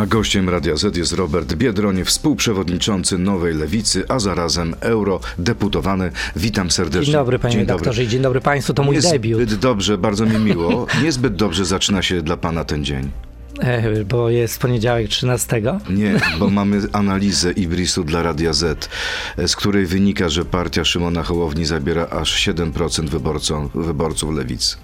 A gościem Radia Z jest Robert Biedroń, współprzewodniczący Nowej Lewicy, a zarazem eurodeputowany. Witam serdecznie. Dzień dobry panie Dzień redaktorze i dzień dobry państwu, to mój debiut. Niezbyt dobrze, bardzo mi miło. Niezbyt dobrze zaczyna się dla pana ten dzień. E, Bo jest poniedziałek 13. Nie, bo mamy analizę Ibrisu dla Radia Z, z której wynika, że partia Szymona Hołowni zabiera aż 7% wyborców, wyborców lewicy.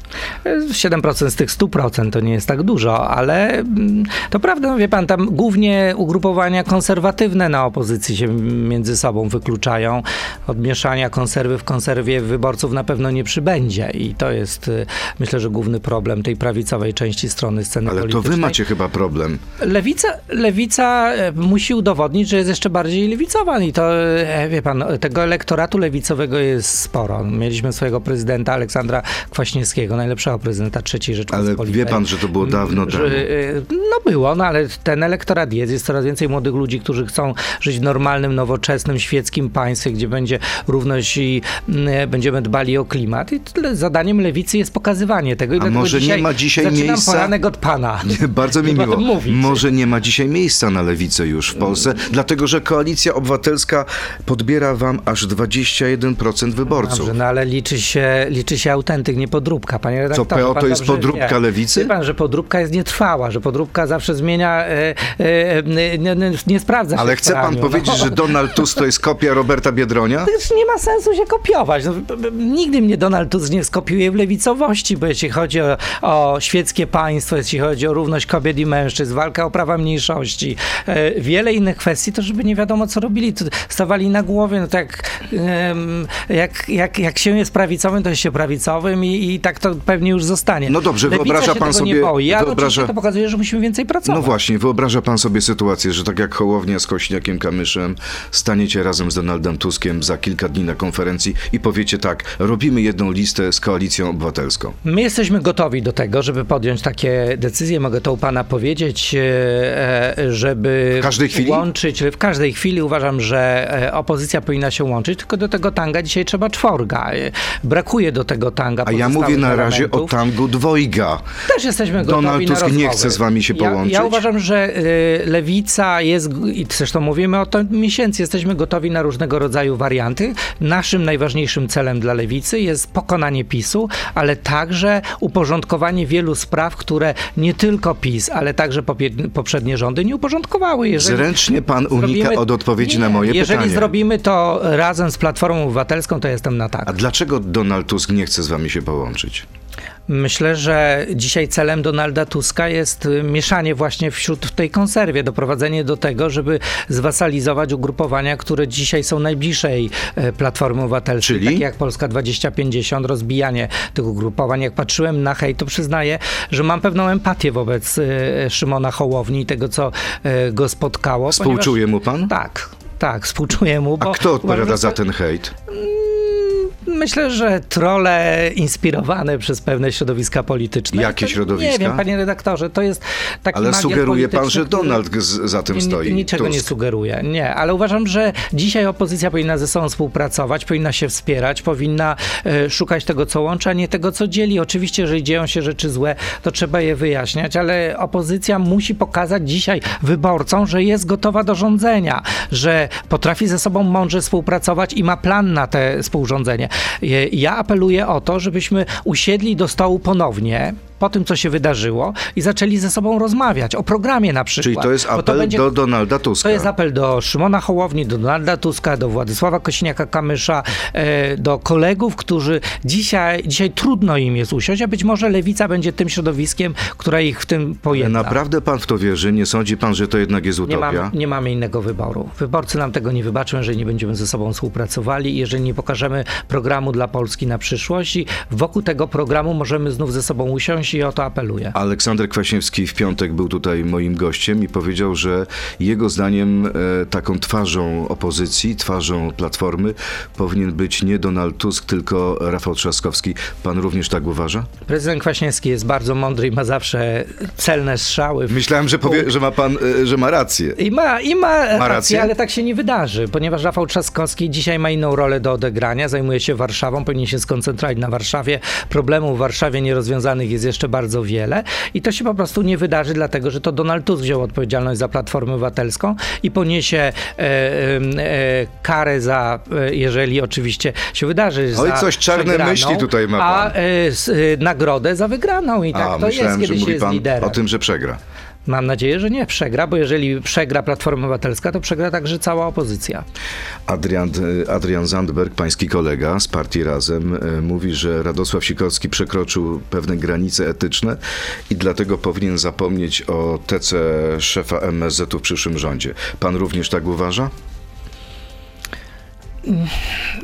E, 7% z tych 100% to nie jest tak dużo, ale mm, to prawda, no wie pan, tam głównie ugrupowania konserwatywne na opozycji się między sobą wykluczają. Od mieszania konserwy w konserwie wyborców na pewno nie przybędzie i to jest, y, myślę, że główny problem tej prawicowej części strony sceny Ale to politycznej. wy macie chyba problem. Lewica, lewica e, musi udowodnić, że jest jeszcze bardziej lewicowa i to, e, wie pan, tego elektoratu lewicowego jest sporo. Mieliśmy swojego prezydenta Aleksandra Kwaśniewskiego, najlepszego prezydenta III Ale Rzeczypospolitej. wie pan, że to było dawno temu. e, No było, no ale ten elektorat jest. Jest coraz więcej młodych ludzi, którzy chcą żyć w normalnym, nowoczesnym, świeckim państwie, gdzie będzie równość i będziemy dbali o klimat. I zadaniem lewicy jest pokazywanie tego. I A może nie ma dzisiaj zaczynam miejsca? poranek od pana. Nie, bardzo mi Żeby o miło. Może nie ma dzisiaj miejsca na lewicę już w Polsce, dlatego że Koalicja Obywatelska podbiera wam aż 21% wyborców. Dobrze, no ale liczy się, liczy się autentyk, nie podróbka, panie redaktorze. PO to jest dobrze podróbka wie. lewicy? Wie pan, że podróbka jest nietrwała, że podróbka zawsze zmienia, e, e, nie, nie, nie sprawdza się Ale chce pan powiedzieć, no. że Donald Tusk to jest kopia Roberta Biedronia? To już nie ma sensu się kopiować. No, nigdy mnie Donald Tusk nie skopiuje w lewicowości, bo jeśli chodzi o, o świeckie państwo, jeśli chodzi o równość kobiet i mężczyzn, walkę o prawa mniejszości, e, wiele innych kwestii, to żeby nie wiadomo co robili, stawali na głowie, no tak jak, jak, jak się jest prawicowym, to jest się prawicowym i, i tak to pewnie już zostanie. No dobrze, Lewica wyobraża pan sobie- Nie boi. Ja wyobraża- to pokazuje, że musimy więcej pracować. No właśnie, wyobraża pan sobie sytuację, że tak jak Hołownia z Kośniakiem Kamyszem staniecie razem z Donaldem Tuskiem za kilka dni na konferencji i powiecie tak, robimy jedną listę z Koalicją Obywatelską. My jesteśmy gotowi do tego, żeby podjąć takie decyzje. Mogę to u pana powiedzieć, e, e, żeby W łączyć. W każdej chwili uważam, że e, opozycja powinna się łączyć, tylko do tego tanga dzisiaj trzeba czworga. Brakuje do tego tanga. A ja mówię na razie o tangu dwojga. Też jesteśmy gotowi Donald na Tusk nie chce z wami się Ja, połączyć? ja uważam, że lewica jest, i zresztą mówimy o to miesięcy, jesteśmy gotowi na różnego rodzaju warianty. Naszym najważniejszym celem dla lewicy jest pokonanie PiSu, ale także uporządkowanie wielu spraw, które nie tylko PiS, ale także poprzednie rządy nie uporządkowały. Jeżeli Zręcznie pan unika zrobimy- od odpowiedzi Nie, na moje Jeżeli pytanie. zrobimy to razem z Platformą Obywatelską, to jestem na tak. A dlaczego Donald Tusk nie chce z wami się połączyć? Myślę, że dzisiaj celem Donalda Tuska jest y, mieszanie właśnie wśród w tej konserwie, doprowadzenie do tego, żeby zwasalizować ugrupowania, które dzisiaj są najbliższej e, Platformy Obywatelskiej, Czyli? takie jak Polska 2050, rozbijanie tych ugrupowań. Jak patrzyłem na hej, to przyznaję, że mam pewną empatię wobec e, Szymona Hołowni i tego, co go spotkało. Współczuje mu pan? Ponieważ, tak, tak, współczuję mu. A kto odpowiada uważam, za że- ten hejt? Myślę, że trole inspirowane przez pewne środowiska polityczne. Jakie To- środowiska? Nie wiem, panie redaktorze, to jest taki Ale sugeruje pan, że Donald za tym nie- stoi. Niczego nie Tusk. sugeruję. Nie, ale uważam, że dzisiaj opozycja powinna ze sobą współpracować, powinna się wspierać, powinna e, szukać tego, co łączy, a nie tego, co dzieli. Oczywiście, jeżeli dzieją się rzeczy złe, to trzeba je wyjaśniać, ale opozycja musi pokazać dzisiaj wyborcom, że jest gotowa do rządzenia, że potrafi ze sobą mądrze współpracować i ma plan na te współrządzenie. E, Ja apeluję o to, żebyśmy usiedli do stołu ponownie. Po tym, co się wydarzyło, i zaczęli ze sobą rozmawiać o programie na przykład. Czyli to jest apel będzie- do Donalda Tuska. to jest apel do Szymona Hołowni, do Donalda Tuska, do Władysława Kośniaka-Kamysza, e, do kolegów, którzy dzisiaj, dzisiaj trudno im jest usiąść, a być może Lewica będzie tym środowiskiem, które ich w tym pojedna. Naprawdę pan w to wierzy? Nie sądzi pan, że to jednak jest Nie utopia? mamy, nie mamy innego wyboru. Wyborcy nam tego nie wybaczą, jeżeli nie będziemy ze sobą współpracowali jeżeli nie pokażemy programu dla Polski na przyszłość i wokół tego programu możemy znów ze sobą usiąść i o to apeluję. Aleksander Kwaśniewski w piątek był tutaj moim gościem i powiedział, że jego zdaniem e, taką twarzą opozycji, twarzą Platformy powinien być nie Donald Tusk, tylko Rafał Trzaskowski. Pan również tak uważa? Prezydent Kwaśniewski jest bardzo mądry i ma zawsze celne strzały. w Myślałem, że powie, że ma pan, e, że ma rację. I ma, i ma, rację, rację? ale tak się nie wydarzy, ponieważ Rafał Trzaskowski dzisiaj ma inną rolę do odegrania, zajmuje się Warszawą, powinien się skoncentrować na Warszawie. Problemów w Warszawie nierozwiązanych jest jeszcze jeszcze bardzo wiele i to się po prostu nie wydarzy, dlatego że to Donald Tusk wziął odpowiedzialność za Platformę Obywatelską i poniesie e, e, karę za, e, jeżeli oczywiście się wydarzy, Oj, za coś czarne przegraną, myśli tutaj ma a pan. e, s, e, nagrodę za wygraną i tak A, to myślałem, jest, że kiedy się mówi jest pan liderem. o tym, że przegra. Mam nadzieję, że nie przegra, bo jeżeli przegra Platforma Obywatelska, to przegra także cała opozycja. Adrian, Adrian Zandberg, pański kolega z partii Razem, e, mówi, że Radosław Sikorski przekroczył pewne granice etyczne i dlatego powinien zapomnieć o TC szefa MSZ-u w przyszłym rządzie. Pan również tak uważa?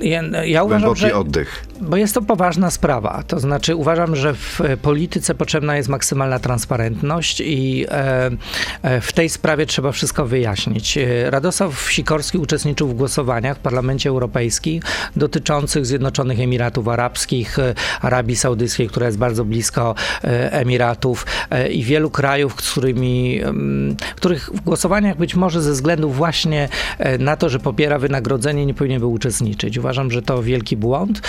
Ja, ja uważam, Głęboki że... oddech. Bo jest to poważna sprawa. To znaczy, uważam, że w polityce potrzebna jest maksymalna transparentność i e, e, w tej sprawie trzeba wszystko wyjaśnić. E, Radosław Sikorski uczestniczył w głosowaniach w Parlamencie Europejskim dotyczących Zjednoczonych Emiratów Arabskich, Arabii Saudyjskiej, która jest bardzo blisko Emiratów i wielu krajów, z którymi, których w głosowaniach być może ze względu właśnie na to, że popiera wynagrodzenie, nie powinien był uczestniczyć. Uważam, że to wielki błąd.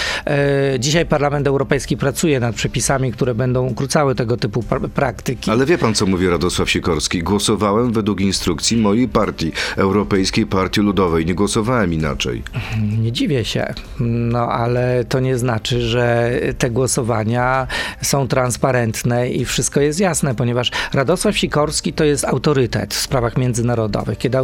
Dzisiaj Parlament Europejski pracuje nad przepisami, które będą ukrócały tego typu pra- praktyki. Ale wie pan, co mówi Radosław Sikorski? Głosowałem według instrukcji mojej partii, Europejskiej Partii Ludowej. Nie głosowałem inaczej. Nie dziwię się, no ale to nie znaczy, że te głosowania są transparentne i wszystko jest jasne, ponieważ Radosław Sikorski to jest autorytet w sprawach międzynarodowych. Kiedy,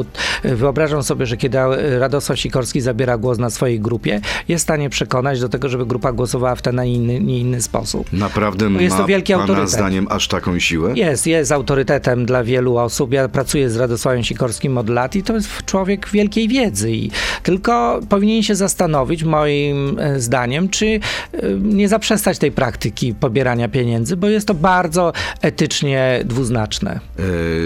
wyobrażam sobie, że kiedy Radosław Sikorski zabiera głos na swojej grupie, jest w stanie przekonać do tego, żeby grupa głosowała w ten, a inny, nie inny sposób. Naprawdę jest to ma wielki pana autorytet. zdaniem aż taką siłę? Jest, jest autorytetem dla wielu osób. Ja pracuję z Radosławem Sikorskim od lat i to jest człowiek wielkiej wiedzy. I tylko powinien się zastanowić, moim e, zdaniem, czy e, nie zaprzestać tej praktyki pobierania pieniędzy, bo jest to bardzo etycznie dwuznaczne.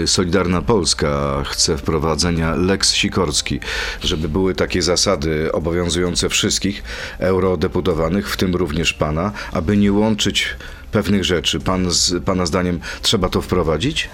E, Solidarna Polska chce wprowadzenia Lex Sikorski, żeby były takie zasady obowiązujące wszystkich eurodeputowanych, w tym również pana, aby nie łączyć pewnych rzeczy. Pan z, pana zdaniem trzeba to wprowadzić?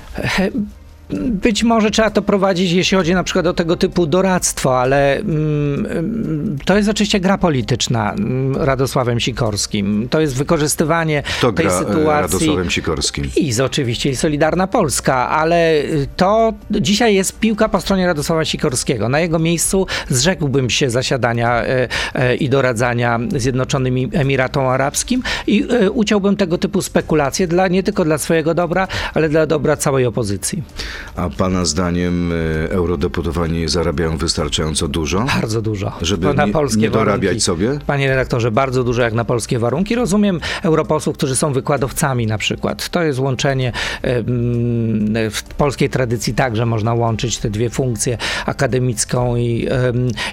Być może trzeba to prowadzić, jeśli chodzi na przykład o tego typu doradztwo, ale mm, to jest oczywiście gra polityczna mm, Radosławem Sikorskim. To jest wykorzystywanie To tej gra e, sytuacji. Radosławem Sikorskim. I z oczywiście i Solidarna Polska, ale y, to dzisiaj jest piłka po stronie Radosława Sikorskiego. Na jego miejscu zrzekłbym się zasiadania e, e, i doradzania Zjednoczonymi Emiratom Arabskim i uciąłbym tego typu spekulacje dla, nie tylko dla swojego dobra, ale dla dobra całej opozycji. A pana zdaniem e, eurodeputowani zarabiają wystarczająco dużo? Bardzo dużo. Żeby na nie- polskie nie dorabiać warunki. sobie? Panie redaktorze, bardzo dużo jak na polskie warunki. Rozumiem europosłów, którzy są wykładowcami na przykład. To jest łączenie w polskiej tradycji także można łączyć te dwie funkcje, akademicką i,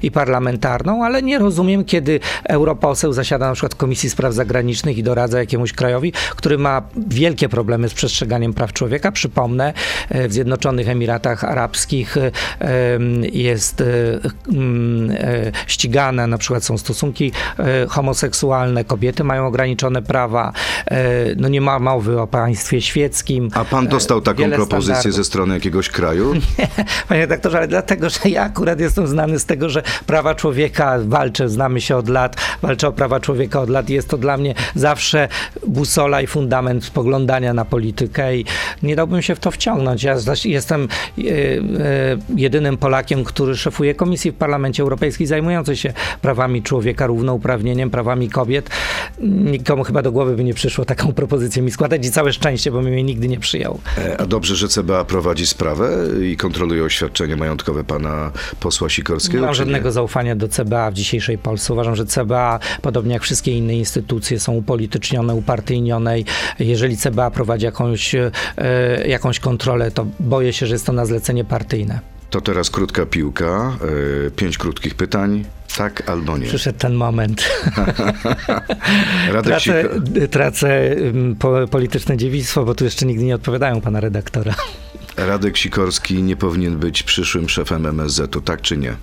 i parlamentarną, ale nie rozumiem, kiedy europoseł zasiada na przykład w Komisji Spraw Zagranicznych i doradza jakiemuś krajowi, który ma wielkie problemy z przestrzeganiem praw człowieka. Przypomnę, e, w Zjednoczonych Emiratach Arabskich e, jest e, e, ścigane, na przykład są stosunki homoseksualne, kobiety mają ograniczone prawa, no nie ma mowy o państwie świeckim. A pan dostał taką wiele propozycję standardów. ze strony jakiegoś kraju? Panie redaktorze, ale dlatego, że ja akurat jestem znany z tego, że prawa człowieka walczę, znamy się od lat, walczę o prawa człowieka od lat. Jest to dla mnie zawsze busola i fundament spoglądania na politykę i nie dałbym się w to wciągnąć. Ja jestem e, e, jedynym Polakiem, który szefuje komisji w Parlamencie Europejskim zajmującej się prawami człowieka, równouprawnieniem, prawami kobiet. Nikomu chyba do głowy by nie przyszło taką propozycję mi składać i całe szczęście, bo bym jej nigdy nie przyjął. E, A dobrze, że CBA prowadzi sprawę i kontroluje oświadczenie majątkowe pana posła Sikorskiego? Nie mam czy nie? żadnego zaufania do CBA w dzisiejszej Polsce. Uważam, że CBA, podobnie jak wszystkie inne instytucje, są upolitycznione, upartyjnione. i Jeżeli CBA prowadzi jakąś, jakąś kontrolę, to boję się, że jest to na zlecenie partyjne. To teraz krótka piłka, e, pięć krótkich pytań, tak albo nie. Przyszedł ten moment. Tracę, tracę po, polityczne dziewictwo, bo tu jeszcze nigdy nie odpowiadają pana redaktora. Radek Sikorski nie powinien być przyszłym szefem MSZ-u, tak czy nie?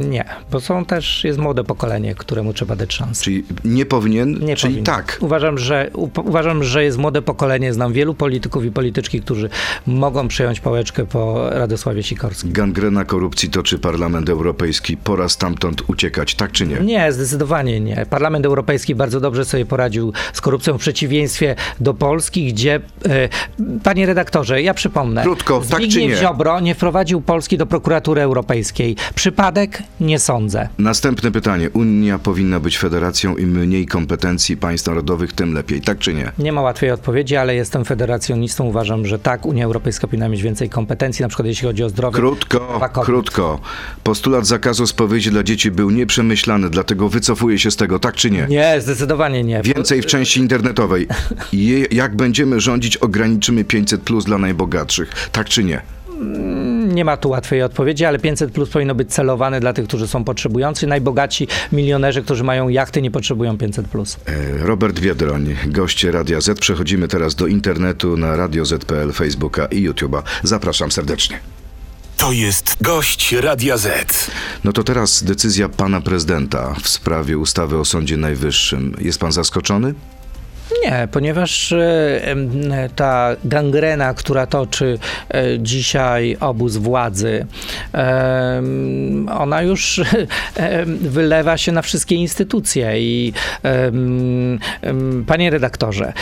Nie, bo są też, jest młode pokolenie, któremu trzeba dać szansę. Czyli nie powinien, Nie czyli powinien. tak. Uważam że, u- uważam, że jest młode pokolenie. Znam wielu polityków i polityczki, którzy mogą przejąć pałeczkę po Radosławie Sikorskim. Gangrena korupcji toczy Parlament Europejski. Pora stamtąd uciekać, tak czy nie? Nie, zdecydowanie nie. Parlament Europejski bardzo dobrze sobie poradził z korupcją w przeciwieństwie do Polski, gdzie, e, panie redaktorze, ja przypomnę. Krótko, tak czy Zbigniew nie? Ziobro nie wprowadził Polski do prokuratury europejskiej. Przypadek? Nie sądzę. Następne pytanie. Unia powinna być federacją im mniej kompetencji państw narodowych, tym lepiej, tak czy nie? Nie ma łatwej odpowiedzi, ale jestem federacjonistą. Uważam, że tak, Unia Europejska powinna mieć więcej kompetencji, na przykład jeśli chodzi o zdrowie. Krótko, krótko. Postulat zakazu spowiedzi dla dzieci był nieprzemyślany, dlatego wycofuje się z tego, tak czy nie? Nie, zdecydowanie nie. Więcej w części internetowej. Je, jak będziemy rządzić, ograniczymy 500 plus dla najbogatszych, tak czy nie? Nie ma tu łatwej odpowiedzi, ale 500 plus powinno być celowane dla tych, którzy są potrzebujący. Najbogaci milionerzy, którzy mają jachty, nie potrzebują 500 plus. E, Robert Wiedroń, goście Radia Z. Przechodzimy teraz do internetu na Radio Z.pl, Facebooka i YouTube'a. Zapraszam serdecznie. To jest gość Radia Z. No to teraz decyzja pana prezydenta w sprawie ustawy o Sądzie Najwyższym. Jest pan zaskoczony? Nie, ponieważ e, ta gangrena, która toczy e, dzisiaj obóz władzy, ona już wylewa się na wszystkie instytucje. I panie redaktorze, e,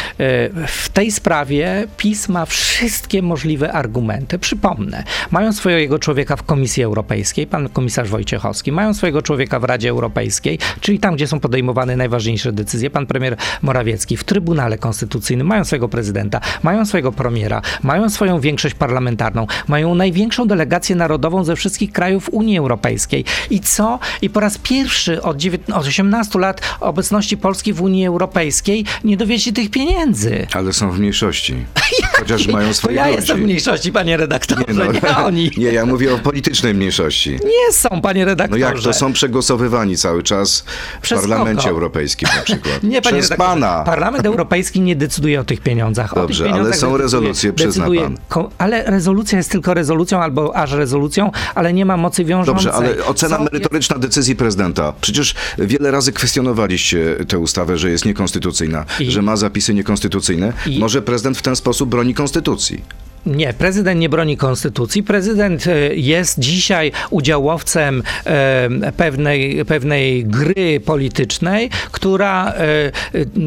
w tej sprawie PiS ma wszystkie możliwe argumenty. Przypomnę, mają swojego człowieka w Komisji Europejskiej, pan komisarz Wojciechowski, mają swojego człowieka w Radzie Europejskiej, czyli tam, gdzie są podejmowane najważniejsze decyzje, pan premier Morawiecki w Trybunale Konstytucyjnym, mają swojego prezydenta, mają swojego premiera, mają swoją większość parlamentarną, mają największą delegację narodową ze wszystkich krajów Unii Europejskiej. I co? I po raz pierwszy od, dziewiętn- od 18 lat obecności Polski w Unii Europejskiej nie dowieźli tych pieniędzy. Ale są w mniejszości. Chociaż mają To swoje ja ludzi. jestem w mniejszości, panie redaktorze, nie, no, oni. nie, ja mówię o politycznej mniejszości. Nie są, panie No redaktorze. jak to są przegłosowywani cały czas w Przez Parlamencie kogo? Europejskim na przykład? Nie, panie Przez redaktorze, pana. Parlament Europejski nie decyduje o tych pieniądzach. Dobrze, tych ale pieniądzach są decyduje- rezolucje, przyzna decyduje pan. ko- Ale rezolucja jest tylko rezolucją albo aż rezolucją, ale nie ma mocy wiążącej. Dobrze, ale ocena Są- merytoryczna decyzji prezydenta. Przecież wiele razy kwestionowaliście tę ustawę, że jest niekonstytucyjna, I- że ma zapisy niekonstytucyjne. I- Może prezydent w ten sposób broni konstytucji. Nie, prezydent nie broni konstytucji. Prezydent e, jest dzisiaj udziałowcem e, pewnej, pewnej gry politycznej, która e,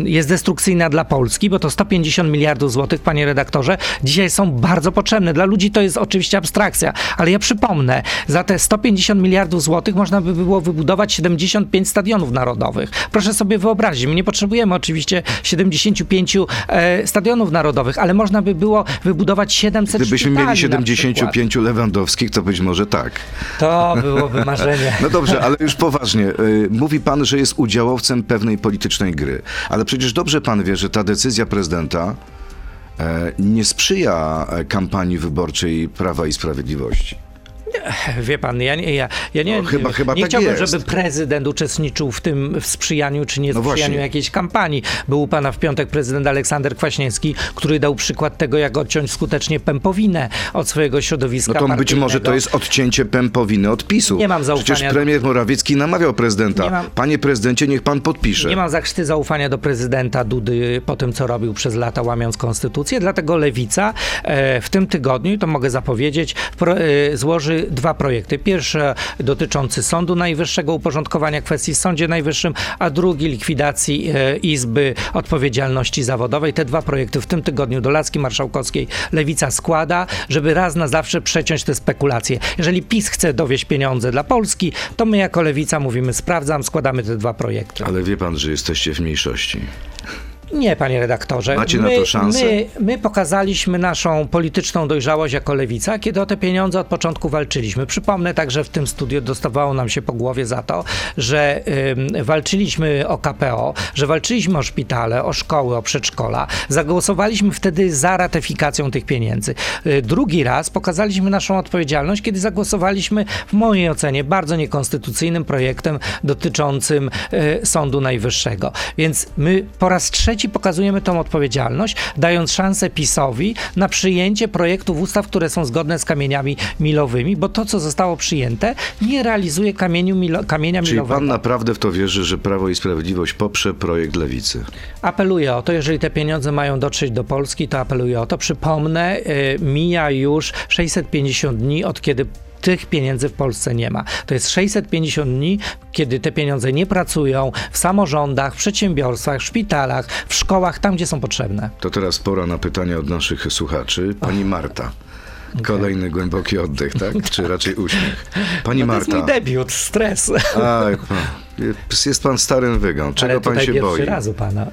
jest destrukcyjna dla Polski, bo to 150 miliardów złotych, panie redaktorze, dzisiaj są bardzo potrzebne. Dla ludzi to jest oczywiście abstrakcja, ale ja przypomnę, za te 150 miliardów złotych można by było wybudować 75 stadionów narodowych. Proszę sobie wyobrazić, my nie potrzebujemy oczywiście 75 e, stadionów narodowych, ale można by było wybudować 700 Gdybyśmy mieli na przykład. 75 Lewandowskich, to być może tak. To byłoby marzenie. No dobrze, ale już poważnie. Y, Mówi pan, że jest udziałowcem pewnej politycznej gry. Ale przecież dobrze pan wie, że ta decyzja prezydenta e, nie sprzyja kampanii wyborczej Prawa i Sprawiedliwości. Wie pan, ja nie, ja, ja nie, No, chyba- chyba nie tak chciałbym, jest. żeby prezydent uczestniczył w tym w sprzyjaniu czy nie No sprzyjaniu właśnie. jakiejś kampanii. Był u pana w piątek prezydent Aleksander Kwaśniewski, który dał przykład tego, jak odciąć skutecznie pępowinę od swojego środowiska No to być może to jest odcięcie pępowiny od PiSu. Nie mam zaufania Przecież premier Morawiecki namawiał prezydenta. Mam- Panie prezydencie, niech pan podpisze. Nie mam zachrzty zaufania do prezydenta Dudy po tym, co robił przez lata, łamiąc konstytucję, dlatego Lewica e, w tym tygodniu, to mogę zapowiedzieć, e, złoży dwa projekty. Pierwszy dotyczący Sądu Najwyższego, uporządkowania kwestii w Sądzie Najwyższym, a drugi likwidacji e, Izby Odpowiedzialności Zawodowej. Te dwa projekty w tym tygodniu do Laski Marszałkowskiej Lewica składa, żeby raz na zawsze przeciąć te spekulacje. Jeżeli PiS chce dowieść pieniądze dla Polski, to my jako Lewica mówimy sprawdzam, składamy te dwa projekty. Ale wie pan, że jesteście w mniejszości. Nie, panie redaktorze. Macie na my, to szansę? My, my pokazaliśmy naszą polityczną dojrzałość jako lewica, kiedy o te pieniądze od początku walczyliśmy. Przypomnę także w tym studiu dostawało nam się po głowie za to, że ym, walczyliśmy o KPO, że walczyliśmy o szpitale, o szkoły, o przedszkola. Zagłosowaliśmy wtedy za ratyfikacją tych pieniędzy. Y, Drugi raz pokazaliśmy naszą odpowiedzialność, kiedy zagłosowaliśmy w mojej ocenie bardzo niekonstytucyjnym projektem dotyczącym y, Sądu Najwyższego. Więc my po raz trzeci pokazujemy tą odpowiedzialność, dając szansę PiSowi na przyjęcie projektów ustaw, które są zgodne z kamieniami milowymi, bo to, co zostało przyjęte, nie realizuje kamieniu milo, kamienia Czyli milowego. pan naprawdę w to wierzy, że Prawo i Sprawiedliwość poprze projekt Lewicy? Apeluję o to, jeżeli te pieniądze mają dotrzeć do Polski, to apeluję o to. Przypomnę, y, mija już 650 dni od kiedy tych pieniędzy w Polsce nie ma. To jest 650 dni, kiedy te pieniądze nie pracują w samorządach, w przedsiębiorstwach, w szpitalach, w szkołach, tam gdzie są potrzebne. To teraz pora na pytania od naszych słuchaczy. Pani Marta. Kolejny głęboki oddech, tak? Czy raczej uśmiech? Pani No to jest Marta. mój debiut, stres. Pan, jest pan starym wygą. Czego Ale pan się boi? raz u pana.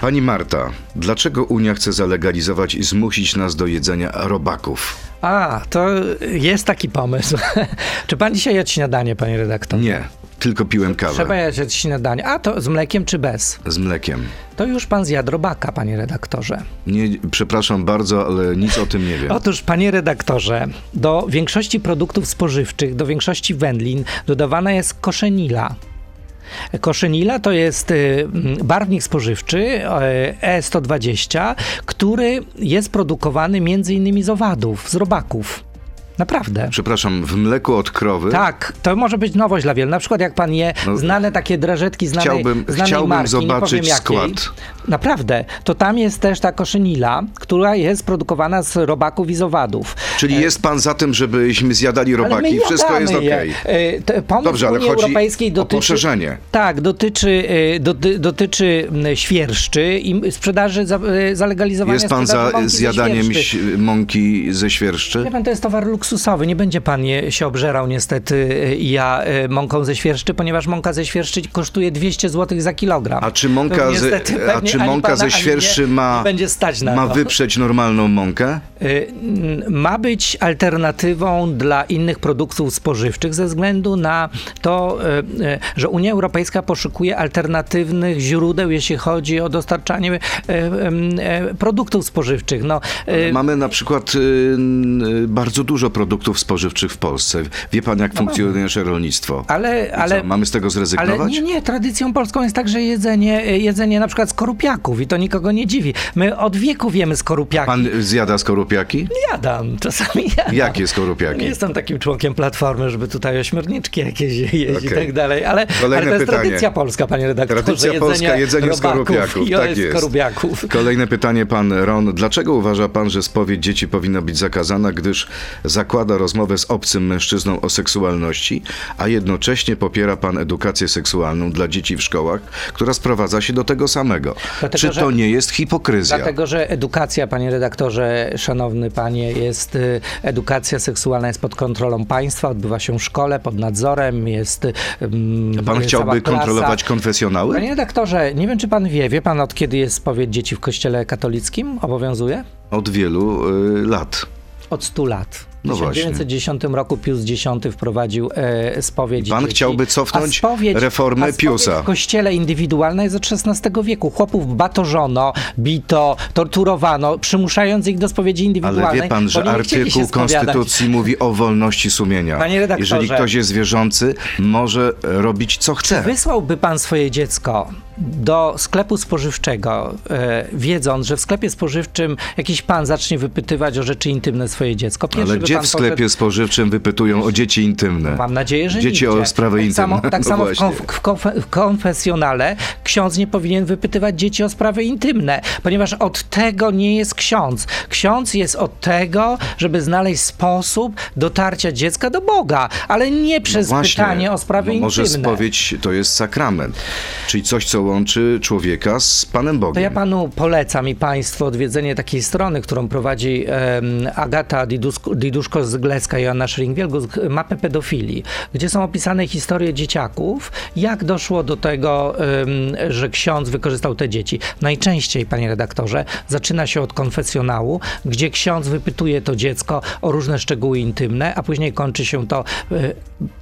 Pani Marta, dlaczego Unia chce zalegalizować i zmusić nas do jedzenia robaków? A, to jest taki pomysł. czy pan dzisiaj jadł śniadanie, panie redaktorze? Nie, tylko piłem kawę. Trzeba jadć śniadanie. A to z mlekiem czy bez? Z mlekiem. To już pan zjadł robaka, panie redaktorze. Nie, przepraszam bardzo, ale nic o tym nie wiem. Otóż, panie redaktorze, do większości produktów spożywczych, do większości wędlin dodawana jest koszenila. Koszenila to jest y, barwnik spożywczy e, E120, który jest produkowany między innymi z owadów, z robaków. Naprawdę. Przepraszam, w mleku od krowy? Tak, to może być nowość dla wielu. Na przykład jak pan je No, znane takie drażetki znanej, chciałbym- znanej chciałbym marki, zobaczyć skład. Naprawdę, to tam jest też ta koszynila, która jest produkowana z robaków i z owadów. Czyli jest pan za tym, żebyśmy zjadali robaki i wszystko jest je. okej. E, te- Pomysł Dobrze, ale Unii chodzi Europejskiej o dotyczy... poszerzenie. Tak, dotyczy, e, doty, dotyczy świerszczy i sprzedaży, za- e, zalegalizowania Jest pan za zjadaniem mąki ze świerszczy? Wie pan, to jest towar luksusowy. Nie będzie pan je, się obżerał niestety y, ja y, mąką ze świerszczy, ponieważ mąka ze świerszczy kosztuje 200 zł za kilogram. A czy mąka, To ze, niestety a pewnie czy mąka pana, ze świerszczy ma, ma to. wyprzeć normalną mąkę? N- Ma być alternatywą dla innych produktów spożywczych ze względu na to, że Unia Europejska poszukuje alternatywnych źródeł, jeśli chodzi o dostarczanie produktów spożywczych. No, Mamy na przykład y, y, bardzo dużo produktów spożywczych w Polsce. Wie pan, jak funkcjonuje nasze rolnictwo? ale, I ale, mamy z tego zrezygnować? Ale nie, nie, tradycją polską jest także jedzenie, jedzenie na przykład skorupiaków i to nikogo nie dziwi. My od wieku wiemy skorupiaki. Pan zjada skorupiaki? Jadam, czasami jadam. Jakie skorupiaki? Nie jestem takim członkiem Platformy, żeby tutaj ośmiorniczki jakieś jeść i Okej. tak dalej, ale, ale to jest pytanie. tradycja polska, panie redaktorze. Tradycja jedzenie polska, jedzenie skorupiaków. I Tak jest skorupiaków. Kolejne pytanie, pan Ron. Dlaczego uważa pan, że spowiedź dzieci powinna być zakazana, gdyż zakłada rozmowę z obcym mężczyzną o seksualności, a jednocześnie popiera pan edukację seksualną dla dzieci w szkołach, która sprowadza się do tego samego? Dlatego, Czy że- to nie jest hipokryzja? Dlatego, że edukacja, panie redaktorze, szanowny panie, jest y, edukacja seksualna jest pod kontrolą państwa, odbywa się w szkole, pod nadzorem, jest. ym, Pan cała chciałby kontrolować konfesjonały? Panie redaktorze, nie wiem, czy pan wie, wie pan od kiedy jest spowiedź dzieci w kościele katolickim? Obowiązuje? Od wielu y, lat. Od 100 lat. W No 1910 roku Pius X wprowadził e, spowiedź Pan dzieci. chciałby cofnąć spowiedź, reformę Piusa. w kościele indywidualna jest od XVI wieku. Chłopów batorzono, bito, torturowano, przymuszając ich do spowiedzi indywidualnej. Ale wie pan, że artykuł. Konstytucji mówi o wolności sumienia. Panie redaktorze. Jeżeli ktoś jest wierzący, może robić co chce. Wysłałby pan swoje dziecko do sklepu spożywczego, e, wiedząc, że w sklepie spożywczym jakiś pan zacznie wypytywać o rzeczy intymne swoje dziecko. Pierwszy Ale gdzie w sklepie poszedł- spożywczym wypytują o dzieci intymne? Mam nadzieję, że Dzieci nigdzie. o sprawy tak intymne. Samo, tak No samo w, konf, w, konf, w konfesjonale ksiądz nie powinien wypytywać dzieci o sprawy intymne, ponieważ od tego nie jest ksiądz. Ksiądz jest od tego, żeby znaleźć sposób dotarcia dziecka do Boga, ale nie przez No Właśnie, pytanie o sprawy no Może intymne. spowiedź to jest sakrament, czyli coś, co łączy człowieka z Panem Bogiem. To ja panu polecam i państwu odwiedzenie takiej strony, którą prowadzi em, Agata Diduszko-Zglecka i Joanna Schering-Wielgus, mapę pedofilii, gdzie są opisane historie dzieciaków, jak doszło do tego, em, że ksiądz wykorzystał te dzieci. Najczęściej, panie redaktorze, zaczyna się od konfesjonału, gdzie ksiądz wypytuje to dziecko o różne szczegóły intymne, a później kończy się to e,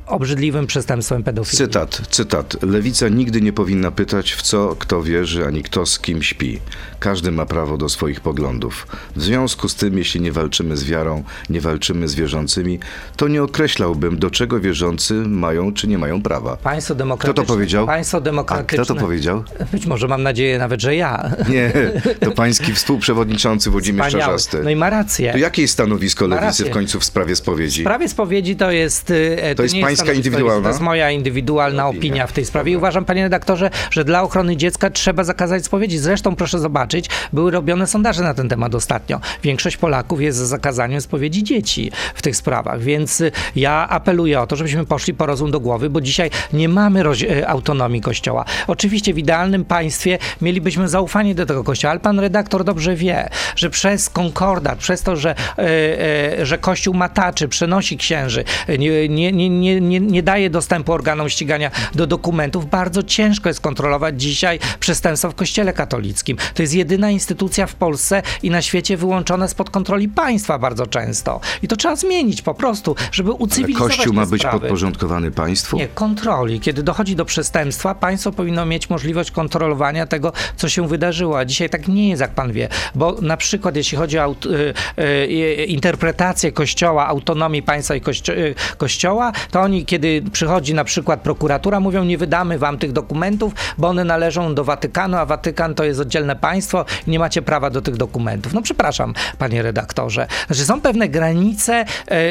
obrzydliwym przestępstwem pedofilii. Cytat, cytat. Lewica nigdy nie powinna pytać, w co kto wierzy, ani kto z kim śpi. Każdy ma prawo do swoich poglądów. W związku z tym, jeśli nie walczymy z wiarą, nie walczymy z wierzącymi, to nie określałbym, do czego wierzący mają czy nie mają prawa. Państwo demokratyczne. Kto to powiedział? Państwo A demokratyczne. kto to powiedział? Być może mam nadzieję nawet, że ja. Nie, to pański współprzewodniczący Włodzimierz Wspaniały. Czarzasty. No i ma rację. To jakie jest stanowisko lewicy w końcu w sprawie spowiedzi? W sprawie spowiedzi to jest. e, To, jest nie pańska indywidualna? To jest moja indywidualna Opinia. opinia w tej sprawie. I uważam, panie redaktorze, że dla ochrony dziecka trzeba zakazać spowiedzi. Zresztą proszę zobaczyć, były robione sondaże na ten temat ostatnio. Większość Polaków jest za zakazaniem spowiedzi dzieci w tych sprawach. Więc y, ja apeluję o to, żebyśmy poszli po rozum do głowy, bo dzisiaj nie mamy e, autonomii Kościoła. Oczywiście w idealnym państwie mielibyśmy zaufanie do tego Kościoła, ale pan redaktor dobrze wie, że przez konkordat, przez to, że, e, że Kościół mataczy, przenosi księży, nie, nie, nie, nie, nie, daje dostępu organom ścigania do dokumentów, bardzo ciężko jest kontrolować dzisiaj przestępstwa w Kościele katolickim. To jest jedyna instytucja w Polsce i na świecie wyłączona spod kontroli państwa bardzo często. I to trzeba zmienić po prostu, żeby Ale ucywilizować Kościół te ma być sprawy. podporządkowany państwu? Nie, kontroli. Kiedy dochodzi do przestępstwa, państwo powinno mieć możliwość kontrolowania tego, co się wydarzyło. A dzisiaj tak nie jest, jak pan wie. Bo na przykład, jeśli chodzi o aut- y, y, interpretację kościoła, autonomii państwa i kościo- y, kościoła, to oni, kiedy przychodzi na przykład prokuratura, mówią, nie wydamy wam tych dokumentów, bo one należą do Watykanu, a Watykan to jest oddzielne państwo i nie macie prawa do tych dokumentów. No przepraszam, panie redaktorze. Znaczy są pewne granice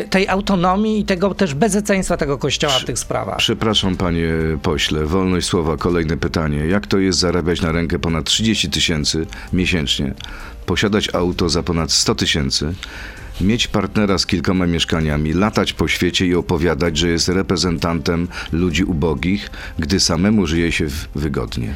y, tej autonomii i tego też bezeceństwa tego kościoła w tych sprawach. Przepraszam, panie pośle, wolność słowa, kolejne pytanie. Jak to jest zarabiać na rękę ponad 30 tysięcy miesięcznie, posiadać auto za ponad 100 tysięcy, mieć partnera z kilkoma mieszkaniami, latać po świecie i opowiadać, że jest reprezentantem ludzi ubogich, gdy samemu żyje się wygodnie?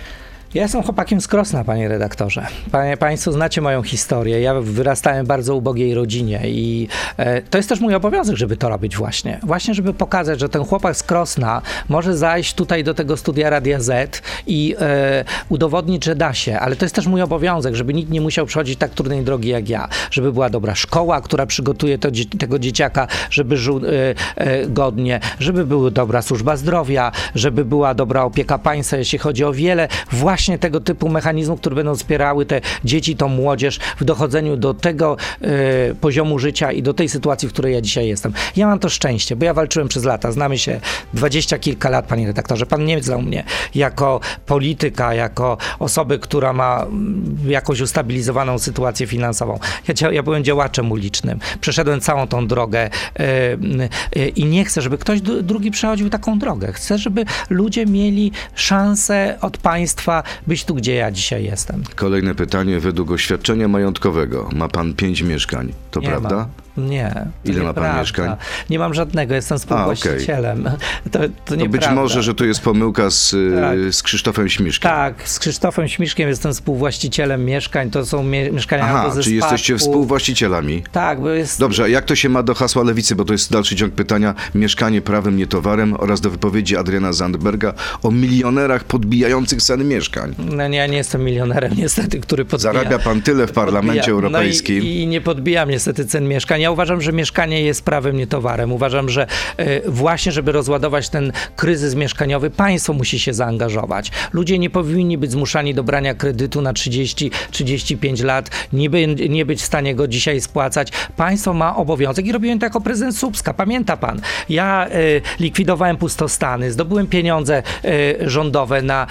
Ja jestem chłopakiem z Krosna, panie redaktorze. Panie, państwo znacie moją historię. Ja wyrastałem w bardzo ubogiej rodzinie i e, to jest też mój obowiązek, żeby to robić właśnie. Właśnie, żeby pokazać, że ten chłopak z Krosna może zajść tutaj do tego studia Radia Z i e, udowodnić, że da się. Ale to jest też mój obowiązek, żeby nikt nie musiał przechodzić tak trudnej drogi jak ja. Żeby była dobra szkoła, która przygotuje to, tego dzieciaka, żeby żył e, e, godnie, żeby była dobra służba zdrowia, żeby była dobra opieka państwa, jeśli chodzi o wiele właśnie tego typu mechanizmów, które będą wspierały te dzieci, tą młodzież w dochodzeniu do tego e, poziomu życia i do tej sytuacji, w której ja dzisiaj jestem. Ja mam to szczęście, bo ja walczyłem przez lata, znamy się dwadzieścia kilka lat, panie redaktorze. Pan nie znał mnie jako polityka, jako osoby, która ma mm, jakąś ustabilizowaną sytuację finansową. Ja, ja byłem działaczem ulicznym. Przeszedłem całą tą drogę e, e, i nie chcę, żeby ktoś drugi przechodził taką drogę. Chcę, żeby ludzie mieli szansę od państwa być tu, gdzie ja dzisiaj jestem. Kolejne pytanie. Według oświadczenia majątkowego ma pan pięć mieszkań. To Nie prawda? Mam. Nie. Ile ma pan mieszkań? Nie mam żadnego, jestem współwłaścicielem. To, to, To być nieprawda. może, że to jest pomyłka z, y, Tak. z Krzysztofem Śmiszkiem. Tak, z Krzysztofem Śmiszkiem jestem współwłaścicielem mieszkań. To są mie- mieszkania Aha, albo ze czyli jesteście spadku. współwłaścicielami. Tak, bo jest. Dobrze, a jak to się ma do hasła lewicy, bo to jest dalszy ciąg pytania, mieszkanie prawem, nie towarem oraz do wypowiedzi Adriana Zandberga o milionerach podbijających ceny mieszkań. No, nie, ja nie jestem milionerem, niestety, który podbija. Zarabia pan tyle w Parlamencie podbija- Europejskim. No i, I nie podbijam niestety cen mieszkań. Ja uważam, że mieszkanie jest prawem, nie towarem. Uważam, że e, właśnie, żeby rozładować ten kryzys mieszkaniowy, państwo musi się zaangażować. Ludzie nie powinni być zmuszani do brania kredytu na 30-35 lat, nie, by, nie być w stanie go dzisiaj spłacać. Państwo ma obowiązek i robiłem to jako prezydent Słupska. Pamięta pan, ja e, likwidowałem pustostany, zdobyłem pieniądze e, rządowe na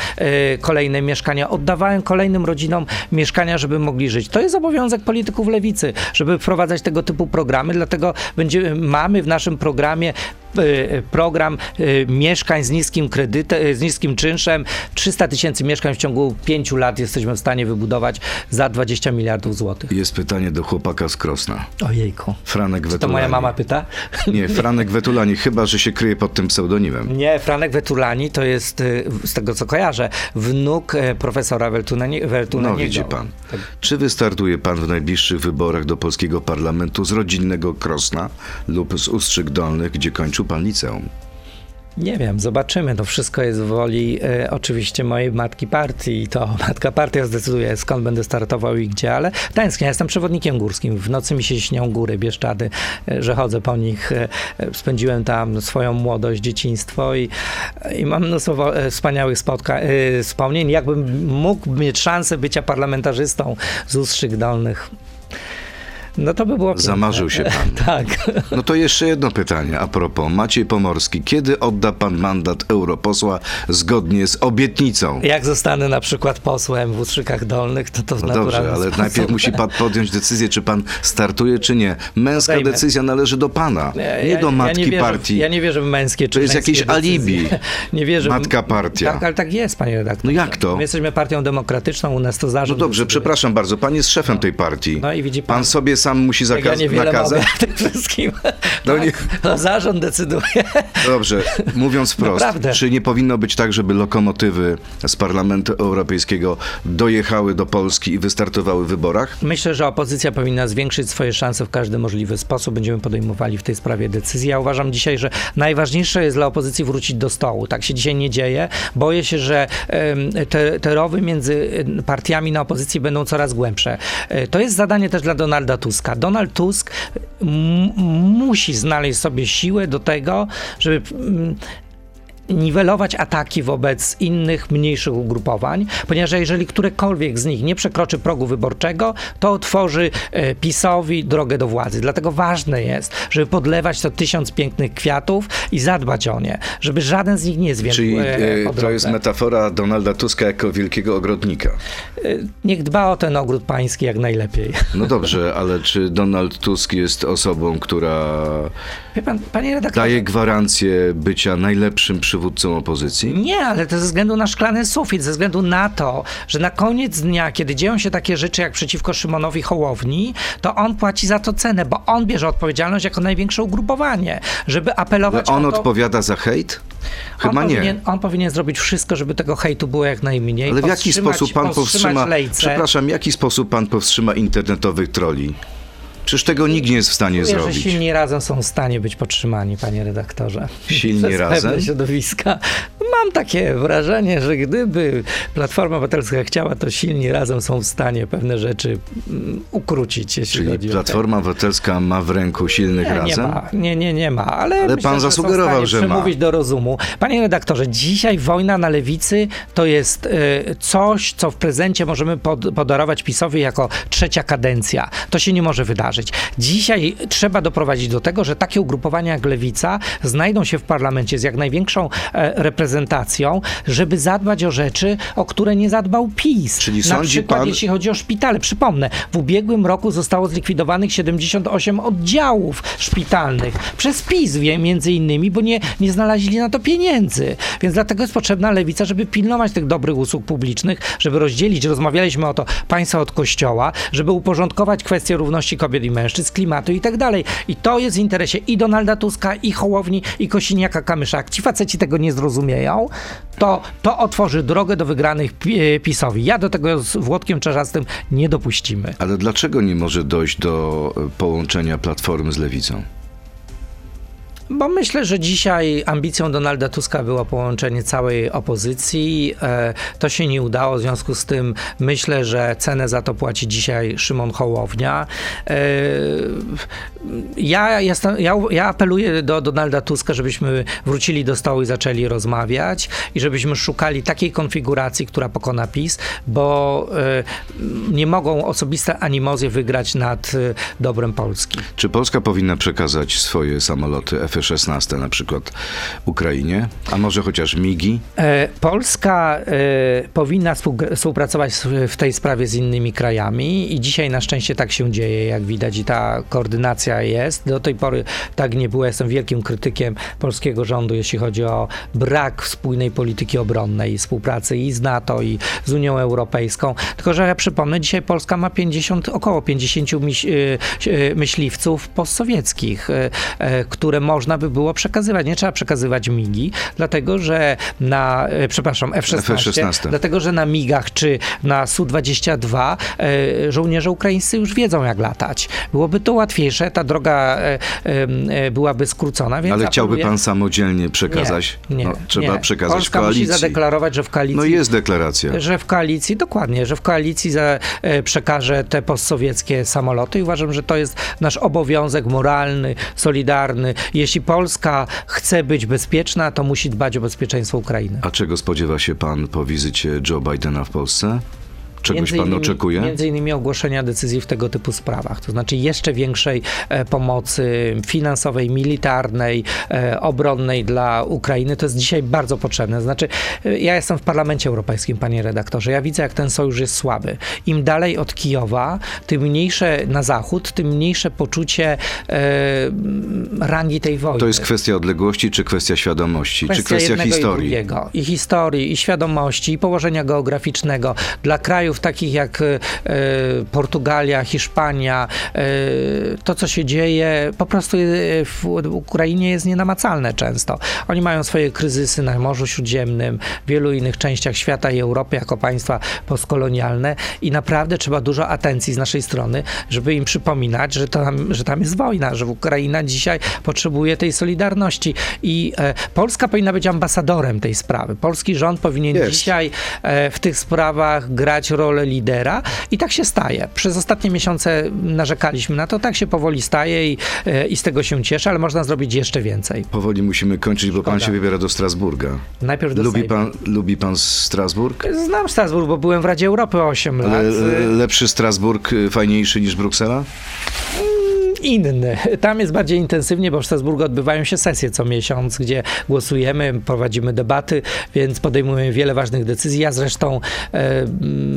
kolejne mieszkania, oddawałem kolejnym rodzinom mieszkania, żeby mogli żyć. To jest obowiązek polityków lewicy, żeby wprowadzać tego typu programy, dlatego będziemy, mamy w naszym programie e, program e, mieszkań z niskim kredytem, e, z niskim czynszem. 300 tysięcy mieszkań w ciągu 5 lat jesteśmy w stanie wybudować za 20 miliardów złotych. Jest pytanie do chłopaka z Krosna. Ojejku. Franek To Wetulani. moja mama pyta? Nie, Franek Wetulani, chyba, że się kryje pod tym pseudonimem. Nie, Franek Wetulani to jest, z tego co kojarzę, wnuk profesora Weltunani- Weltunaniego. No widzi pan. Tak. Czy wystartuje pan w najbliższych wyborach do polskiego parlamentu z rodzinnego Krosna lub z Ustrzyk Dolnych, gdzie kończył pan liceum? Nie wiem, zobaczymy. To wszystko jest w woli e, oczywiście mojej matki partii to matka partia zdecyduje skąd będę startował i gdzie, ale tęsknię. Ja jestem przewodnikiem górskim. W nocy mi się śnią góry Bieszczady, e, że chodzę po nich. E, e, spędziłem tam swoją młodość, dzieciństwo i, mam mnóstwo wspaniałych spotka- wspomnień. Jakbym mógł mieć szansę bycia parlamentarzystą z Ustrzyk Dolnych, no to by było piękne. Zamarzył się pan. Tak. No to jeszcze jedno pytanie a propos. Maciej Pomorski, kiedy odda pan mandat europosła zgodnie z obietnicą? Jak zostanę na przykład posłem w Ustrzykach Dolnych, to to w No dobrze, ale sposób. najpierw musi pan podjąć decyzję, czy pan startuje, czy nie. Męska decyzja należy do pana, nie Ja- do matki ja nie wierzę, partii. Ja nie wierzę w męskie czy To jest jakieś decyzje. alibi. Nie wierzę. Matka partia. Tak, ale tak jest, panie redaktorze. No jak to? My jesteśmy partią demokratyczną, u nas to No zarząd. dobrze, decyduje. przepraszam bardzo, pan jest szefem tej partii. No i widzi pan, Pan sobie sam musi jak ja niewiele nakazać? mogę tym wszystkim. No tak, nie- to zarząd decyduje. Dobrze, mówiąc wprost, Naprawdę. czy nie powinno być tak, żeby lokomotywy z Parlamentu Europejskiego dojechały do Polski i wystartowały w wyborach? Myślę, że opozycja powinna zwiększyć swoje szanse w każdy możliwy sposób. Będziemy podejmowali w tej sprawie decyzje. Ja uważam dzisiaj, że najważniejsze jest dla opozycji wrócić do stołu. Tak się dzisiaj nie dzieje. Boję się, że te, te rowy między partiami na opozycji będą coraz głębsze. E, To jest zadanie też dla Donalda Tuska. Donald Tusk musi znaleźć sobie siłę do tego, żeby mm, niwelować ataki wobec innych, mniejszych ugrupowań, ponieważ jeżeli którekolwiek z nich nie przekroczy progu wyborczego, to otworzy e, PiSowi drogę do władzy. Dlatego ważne jest, żeby podlewać to tysiąc pięknych kwiatów i zadbać o nie, żeby żaden z nich nie zwiędł Czyli e, e, to jest metafora Donalda Tuska jako wielkiego ogrodnika. E, Niech dba o ten ogród pański jak najlepiej. No dobrze, ale czy Donald Tusk jest osobą, która pan, daje gwarancję bycia najlepszym przywódcą opozycji? Nie, ale to ze względu na szklany sufit, ze względu na to, że na koniec dnia, kiedy dzieją się takie rzeczy jak przeciwko Szymonowi Hołowni, to on płaci za to cenę, bo on bierze odpowiedzialność jako największe ugrupowanie, żeby Ale apelować on o to. odpowiada za hejt? on, Chyba nie. powinien, on powinien zrobić wszystko, żeby tego hejtu było jak najmniej. Ale w jaki sposób pan powstrzyma, lejce. przepraszam, w jaki sposób pan powstrzyma internetowych troli? Przecież tego nikt nie jest w stanie że zrobić. silni razem są w stanie być podtrzymani, panie redaktorze. Silni Przez razem? pewne środowiska. Mam takie wrażenie, że gdyby Platforma Obywatelska chciała, to silni razem są w stanie pewne rzeczy mm, ukrócić, jeśli Czyli chodzi o Platforma Obywatelska ma w ręku silnych nie, nie razem? ma, nie, nie, nie ma, ale, Ale myślę, pan że zasugerował, stanie że ma. do rozumu. Panie redaktorze, dzisiaj wojna na lewicy to jest e, coś, co w prezencie możemy pod, podarować PiSowi jako trzecia kadencja. To się nie może wydarzyć. Dzisiaj trzeba doprowadzić do tego, że takie ugrupowania jak Lewica znajdą się w parlamencie z jak największą e, reprezentacją, żeby zadbać o rzeczy, o które nie zadbał PiS. Czyli na sądzi przykład, pan- jeśli chodzi o szpitale. Przypomnę, w ubiegłym roku zostało zlikwidowanych 78 oddziałów szpitalnych przez PiS, wie, między innymi, bo nie, nie znaleźli na to pieniędzy. Więc dlatego jest potrzebna lewica, żeby pilnować tych dobrych usług publicznych, żeby rozdzielić, rozmawialiśmy o to, państwa od kościoła, żeby uporządkować kwestie równości kobiet i mężczyzn, klimatu i tak dalej. I to jest w interesie i Donalda Tuska, i Hołowni, i Kosiniaka-Kamysza. Ci faceci tego nie zrozumieją, to to otworzy drogę do wygranych e, PiSowi. Ja do tego z Włodkiem Czarzastym nie dopuścimy. Ale dlaczego nie może dojść do e, połączenia Platformy z Lewicą? Bo myślę, że dzisiaj ambicją Donalda Tuska było połączenie całej opozycji. E, To się nie udało, w związku z tym myślę, że cenę za to płaci dzisiaj Szymon Hołownia. E, Ja, jestem, ja, ja apeluję do Donalda Tuska, żebyśmy wrócili do stołu i zaczęli rozmawiać i żebyśmy szukali takiej konfiguracji, która pokona PiS, bo e, nie mogą osobiste animozje wygrać nad dobrem Polski. Czy Polska powinna przekazać swoje samoloty F-16 na przykład Ukrainie, a może chociaż MIGI? E, Polska e, powinna współpracować w- tej sprawie z innymi krajami i dzisiaj na szczęście tak się dzieje, jak widać, i ta koordynacja jest. Do tej pory tak nie było. Jestem wielkim krytykiem polskiego rządu, jeśli chodzi o brak spójnej polityki obronnej współpracy i z NATO, i z Unią Europejską. Tylko, że ja przypomnę, dzisiaj Polska ma 50, około 50 myśl, e, myśliwców postsowieckich, które można można by było przekazywać. Nie trzeba przekazywać migi, dlatego że na, e, przepraszam, F-16, F-16. dlatego że na migach czy na Su-22 e, żołnierze ukraińscy już wiedzą, jak latać. Byłoby to łatwiejsze, ta droga e, byłaby skrócona, więc Ale chciałby pan samodzielnie przekazać? Nie, nie, no, trzeba nie. przekazać Polska koalicji. musi zadeklarować, że w koalicji No jest deklaracja. że w koalicji, dokładnie, że w koalicji za, przekaże te postsowieckie samoloty i uważam, że to jest nasz obowiązek moralny, solidarny. Jeśli Polska chce być bezpieczna, to musi dbać o bezpieczeństwo Ukrainy. A czego spodziewa się pan po wizycie Joe Bidena w Polsce? Czegoś Między pan innymi- oczekuje? Między innymi ogłoszenia decyzji w tego typu sprawach, to znaczy jeszcze większej e, pomocy finansowej, militarnej, e, obronnej dla Ukrainy. To jest dzisiaj bardzo potrzebne. Znaczy, e, ja jestem w Parlamencie Europejskim, panie redaktorze. Ja widzę, jak ten sojusz jest słaby. Im dalej od Kijowa, tym mniejsze na zachód, tym mniejsze poczucie rangi tej wojny. To jest kwestia odległości, czy kwestia świadomości, czy kwestia jednego I, historii? drugiego. I historii, i świadomości, i położenia geograficznego. Dla krajów takich jak e, Portugalia, Hiszpania, e, to co się dzieje po prostu e, w Ukrainie jest nienamacalne często. Oni mają swoje kryzysy na Morzu Śródziemnym, w wielu innych częściach świata i Europy jako państwa postkolonialne i naprawdę trzeba dużo atencji z naszej strony, żeby im przypominać, że tam, że tam jest wojna, że Ukraina dzisiaj potrzebuje tej solidarności i Polska powinna być ambasadorem tej sprawy. Polski rząd powinien Jest. dzisiaj w tych sprawach grać rolę lidera i tak się staje. Przez ostatnie miesiące narzekaliśmy na to, tak się powoli staje i, e, i z tego się cieszę, ale można zrobić jeszcze więcej. Powoli musimy kończyć, bo pan Szkoda. się wybiera do Strasburga. Najpierw do Lubi pan, lubi pan Strasburg? Znam Strasburg, bo byłem w Radzie Europy 8 lat. Ale e, lepszy Strasburg, e, fajniejszy niż Bruksela? Inny. Tam jest bardziej intensywnie, bo w Strasburgu odbywają się sesje co miesiąc, gdzie głosujemy, prowadzimy debaty, więc podejmujemy wiele ważnych decyzji. Ja zresztą e,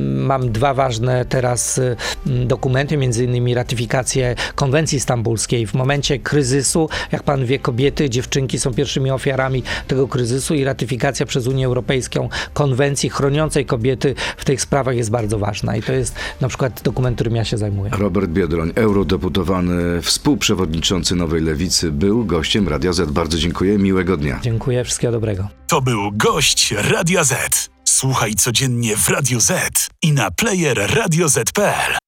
mam dwa ważne teraz e, dokumenty, między innymi ratyfikację konwencji stambulskiej. W momencie kryzysu, jak pan wie, kobiety, dziewczynki są pierwszymi ofiarami tego kryzysu i ratyfikacja przez Unię Europejską konwencji chroniącej kobiety w tych sprawach jest bardzo ważna. I to jest na przykład dokument, którym ja się zajmuję. Robert Biedroń, eurodeputowany, współprzewodniczący Nowej Lewicy, był gościem Radia Z. Bardzo dziękuję, miłego dnia. Dziękuję, wszystkiego dobrego. To był gość Radia Z. Słuchaj codziennie w Radio Z i na player radioz.pl.